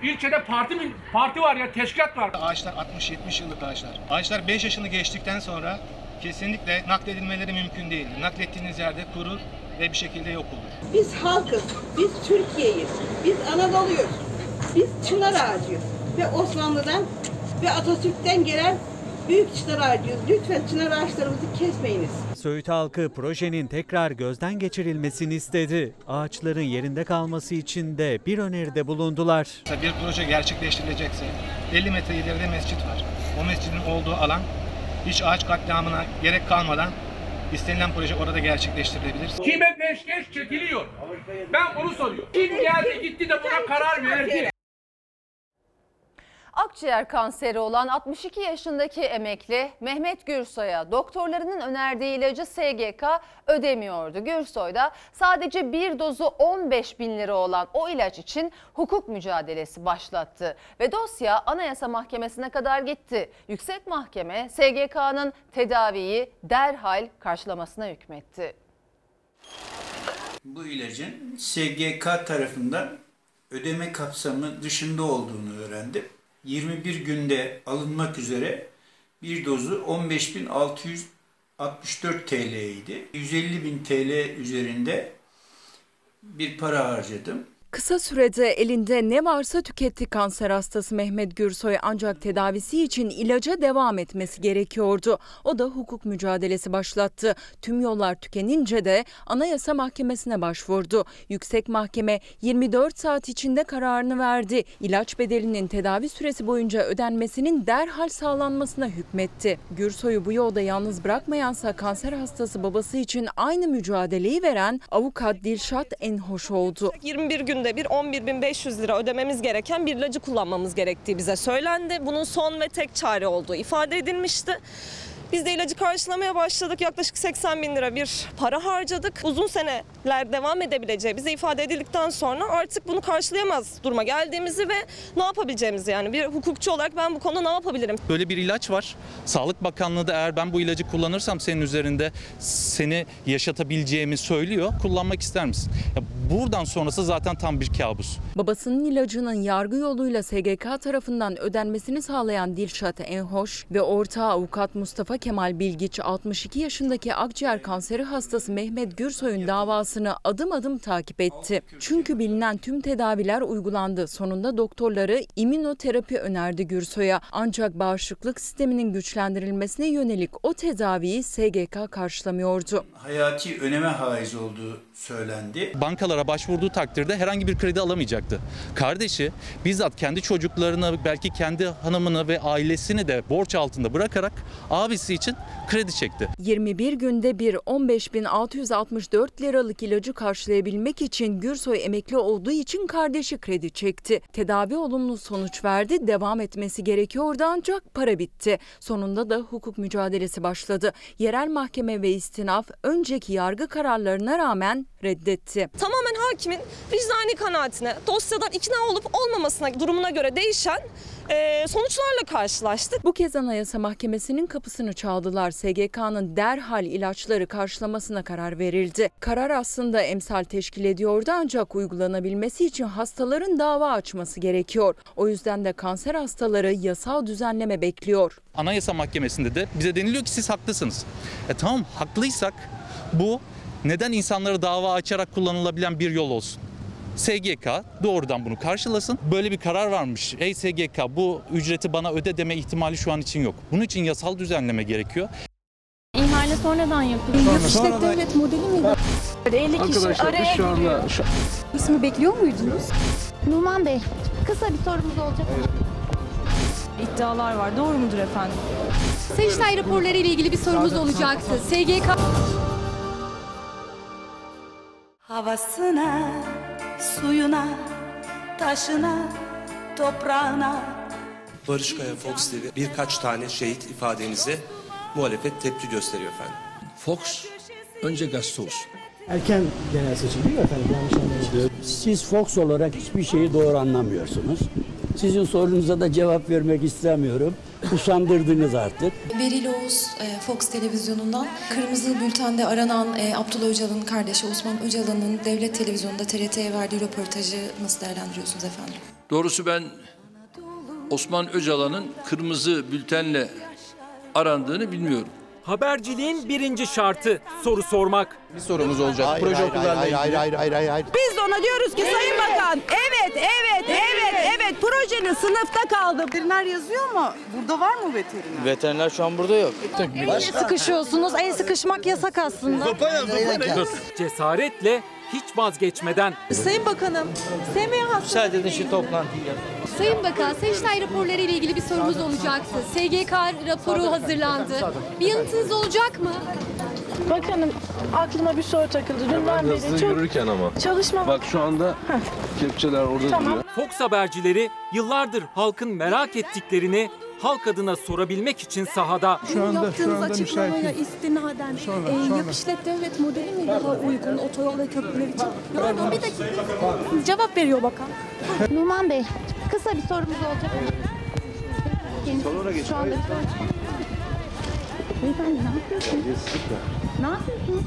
ilçede parti mi parti var ya teşkilat var. Ağaçlar 60-70 yıllık ağaçlar. Ağaçlar 5 yaşını geçtikten sonra kesinlikle nakledilmeleri mümkün değil. Naklettiğiniz yerde kurur ve bir şekilde yok olur. Biz halkız, biz Türkiye'yiz, biz Anadolu'yuz, biz çınar ağacıyız. Ve Osmanlı'dan ve Atatürk'ten gelen büyük çınar ağacıyız. Lütfen çınar ağaçlarımızı kesmeyiniz. Söğüt halkı projenin tekrar gözden geçirilmesini istedi. Ağaçların yerinde kalması için de bir öneride bulundular. Bir proje gerçekleştirilecekse 50 metre ileride mescit var. O mescidin olduğu alan hiç ağaç katliamına gerek kalmadan istenilen proje orada gerçekleştirilebilir. Kime peşkeş çekiliyor? Ben onu soruyorum. Kim geldi gitti de buna karar verdi? Akciğer kanseri olan 62 yaşındaki emekli Mehmet Gürsoy'a doktorlarının önerdiği ilacı SGK ödemiyordu. Gürsoy da sadece bir dozu 15 bin lira olan o ilaç için hukuk mücadelesi başlattı. Ve dosya Anayasa Mahkemesi'ne kadar gitti. Yüksek Mahkeme SGK'nın tedaviyi derhal karşılamasına hükmetti. Bu ilacın SGK tarafından ödeme kapsamı dışında olduğunu öğrendim. 21 günde alınmak üzere bir dozu 15.664 TL idi. 150.000 TL üzerinde bir para harcadım. Kısa sürede elinde ne varsa tüketti kanser hastası Mehmet Gürsoy ancak tedavisi için ilaca devam etmesi gerekiyordu. O da hukuk mücadelesi başlattı. Tüm yollar tükenince de Anayasa Mahkemesi'ne başvurdu. Yüksek Mahkeme 24 saat içinde kararını verdi. İlaç bedelinin tedavi süresi boyunca ödenmesinin derhal sağlanmasına hükmetti. Gürsoy'u bu yolda yalnız bırakmayansa kanser hastası babası için aynı mücadeleyi veren avukat Dilşat Enhoş oldu. 21 günde bir 11.500 lira ödememiz gereken bir ilacı kullanmamız gerektiği bize söylendi. Bunun son ve tek çare olduğu ifade edilmişti. Biz de ilacı karşılamaya başladık. Yaklaşık 80 bin lira bir para harcadık. Uzun seneler devam edebileceği bize ifade edildikten sonra artık bunu karşılayamaz duruma geldiğimizi ve ne yapabileceğimizi yani bir hukukçu olarak ben bu konuda ne yapabilirim? Böyle bir ilaç var. Sağlık Bakanlığı da eğer ben bu ilacı kullanırsam senin üzerinde seni yaşatabileceğimi söylüyor. Kullanmak ister misin? Ya buradan sonrası zaten tam bir kabus. Babasının ilacının yargı yoluyla SGK tarafından ödenmesini sağlayan Dilşat Enhoş ve ortağı avukat Mustafa Kemal Bilgiç 62 yaşındaki akciğer kanseri hastası Mehmet Gürsoy'un davasını adım adım takip etti. Çünkü bilinen tüm tedaviler uygulandı. Sonunda doktorları immünoterapi önerdi Gürsoy'a. Ancak bağışıklık sisteminin güçlendirilmesine yönelik o tedaviyi SGK karşılamıyordu. Hayati öneme haiz olduğu söylendi. Bankalar borçlara başvurduğu takdirde herhangi bir kredi alamayacaktı. Kardeşi bizzat kendi çocuklarını belki kendi hanımını ve ailesini de borç altında bırakarak abisi için kredi çekti. 21 günde bir 15.664 liralık ilacı karşılayabilmek için Gürsoy emekli olduğu için kardeşi kredi çekti. Tedavi olumlu sonuç verdi, devam etmesi gerekiyordu ancak para bitti. Sonunda da hukuk mücadelesi başladı. Yerel mahkeme ve istinaf önceki yargı kararlarına rağmen reddetti. Tamamen hakimin vicdani kanaatine, dosyadan ikna olup olmamasına durumuna göre değişen e, sonuçlarla karşılaştık. Bu kez Anayasa Mahkemesi'nin kapısını çaldılar. SGK'nın derhal ilaçları karşılamasına karar verildi. Karar aslında emsal teşkil ediyordu ancak uygulanabilmesi için hastaların dava açması gerekiyor. O yüzden de kanser hastaları yasal düzenleme bekliyor. Anayasa Mahkemesi'nde de bize deniliyor ki siz haklısınız. E tamam haklıysak bu neden insanları dava açarak kullanılabilen bir yol olsun? SGK doğrudan bunu karşılasın. Böyle bir karar varmış. Ey SGK bu ücreti bana öde deme ihtimali şu an için yok. Bunun için yasal düzenleme gerekiyor. İhale sonradan yapıldı. Sonradan- devlet modeli miydi? 50 kişi araya giriyor. İsmi bekliyor muydunuz? Numan Bey, kısa bir sorumuz olacak. İddialar var. Doğru mudur efendim? Sayıştay raporları ile ilgili bir sorumuz olacaktı. SGK Havasına, suyuna, taşına, toprağına. Barış Kaya Fox TV birkaç tane şehit ifadenize muhalefet tepki gösteriyor efendim. Fox önce gazete olsun. Erken genel seçim değil mi efendim? Yanlış anlamadım. Siz Fox olarak hiçbir şeyi doğru anlamıyorsunuz. Sizin sorunuza da cevap vermek istemiyorum. Usandırdınız artık. Beril Oğuz e, Fox televizyonundan Kırmızı Bülten'de aranan e, Abdullah Öcalan'ın kardeşi Osman Öcalan'ın devlet televizyonunda TRT'ye verdiği röportajı nasıl değerlendiriyorsunuz efendim? Doğrusu ben Osman Öcalan'ın kırmızı bültenle arandığını bilmiyorum. Haberciliğin birinci şartı soru sormak. Bir sorumuz olacak. Hayır, Proje hayır, okullarla hayır, ilgili. hayır, hayır, hayır, hayır, hayır. Biz de ona diyoruz ki Sayın Bakan evet evet evet evet projenin sınıfta kaldı. Veteriner yazıyor ama burada var mı veteriner? Veteriner şu an burada yok. el sıkışıyorsunuz. El sıkışmak yasak aslında. Cesaretle hiç vazgeçmeden. Sayın Bakanım, SMH hastalığı... Müsaade edin şu toplantıyı. Sayın Bakan, Sayıştay raporları ile ilgili bir sorumuz olacaktı. SGK raporu hazırlandı. Bir yanıtınız olacak mı? Bakanım aklıma bir soru takıldı. Dünden beri çok yürürken ama. çalışma... Bak şu anda kepçeler orada Tamam. Fox habercileri yıllardır halkın merak ettiklerini halk adına sorabilmek için sahada. Yaptığınız açıklamaya istinaden e, yap işlet devlet modeli mi daha uygun otoyol ve köprüler için? Pardon bir dakika. Cevap veriyor bakan. Numan Bey, kısa bir sorumuz olacak. Kendisi şu anda Beyefendi ne yapıyorsunuz? Ne yapıyorsunuz?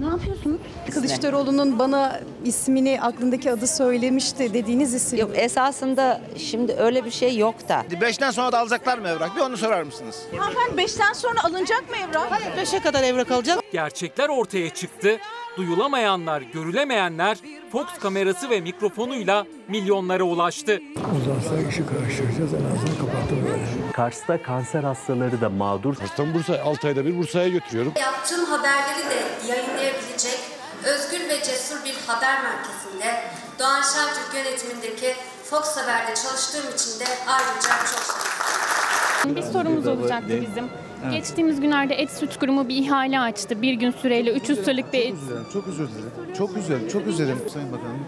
Ne yapıyorsunuz? Kılıçdaroğlu'nun bana ismini aklındaki adı söylemişti dediğiniz isim. Yok esasında şimdi öyle bir şey yok da. Beşten sonra da alacaklar mı evrak? Bir onu sorar mısınız? Hanımefendi beşten sonra alınacak mı evrak? Hayır, beşe kadar evrak alacak. Gerçekler ortaya çıktı. Duyulamayanlar, görülemeyenler Fox kamerası ve mikrofonuyla milyonlara ulaştı. Uzarsa işi karıştıracağız en azından kapattım böyle. Kars'ta kanser hastaları da mağdur. Kars'tan Bursa, 6 ayda bir Bursa'ya götürüyorum. Yaptığım haberleri de yayınlayabilecek özgür ve cesur bir haber merkezinde Doğan Şentürk yönetimindeki Fox Haber'de çalıştığım için de ayrıca çok şanslıyım. Bir sorumuz olacaktı bizim. Geçtiğimiz günlerde Et Süt Kurumu bir ihale açtı. Bir gün süreyle 300 liralık bir et. Çok özür dilerim. Çok üzüldüm. Çok üzüldüm Sayın Bakanım.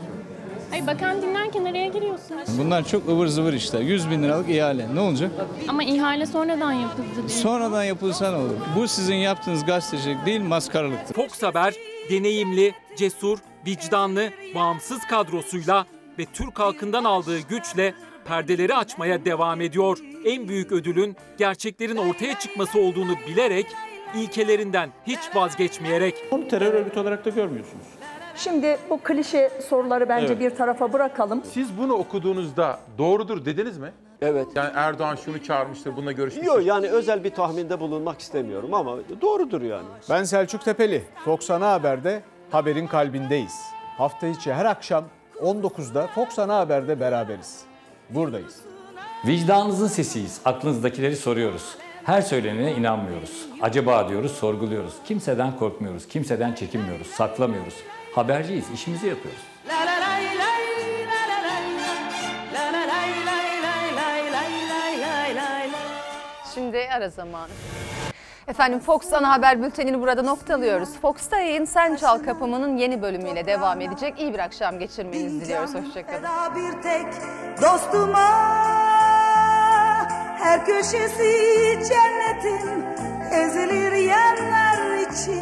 Ay bakan dinlerken araya giriyorsunuz. Bunlar çok ıvır zıvır işler. 100 bin liralık ihale. Ne olacak? Ama ihale sonradan yapıldı diyor. Sonradan yapılsa ne olur? Bu sizin yaptığınız gazetecilik değil maskaralıktır. Fox Haber deneyimli, cesur, vicdanlı, bağımsız kadrosuyla ve Türk halkından aldığı güçle perdeleri açmaya devam ediyor. En büyük ödülün gerçeklerin ortaya çıkması olduğunu bilerek ilkelerinden hiç vazgeçmeyerek Onu terör örgütü olarak da görmüyorsunuz. Şimdi bu klişe soruları bence Evet. bir tarafa bırakalım. Siz bunu okuduğunuzda doğrudur dediniz mi? Evet. Yani Erdoğan şunu çağırmıştır, bununla görüşmüştür. Yok yani özel bir tahminde bulunmak istemiyorum ama doğrudur yani. Ben Selçuk Tepeli. Fox Ana Haber'de haberin kalbindeyiz. Hafta içi her akşam 19'da Fox Ana Haber'de beraberiz. Buradayız. Vicdanınızın sesiyiz. Aklınızdakileri soruyoruz. Her söylenene inanmıyoruz. Acaba diyoruz, sorguluyoruz. Kimseden korkmuyoruz, kimseden çekinmiyoruz, saklamıyoruz. Haberciyiz, işimizi yapıyoruz. Şimdi ara zamanı. Efendim Fox ana haber bültenini burada noktalıyoruz. Fox'ta yayın Sen Çal Kapımı'nın yeni bölümüyle devam edecek. İyi bir akşam geçirmenizi diliyoruz. Hoşçakalın. bir tek dostuma her köşesi cennetin ezilir yerler için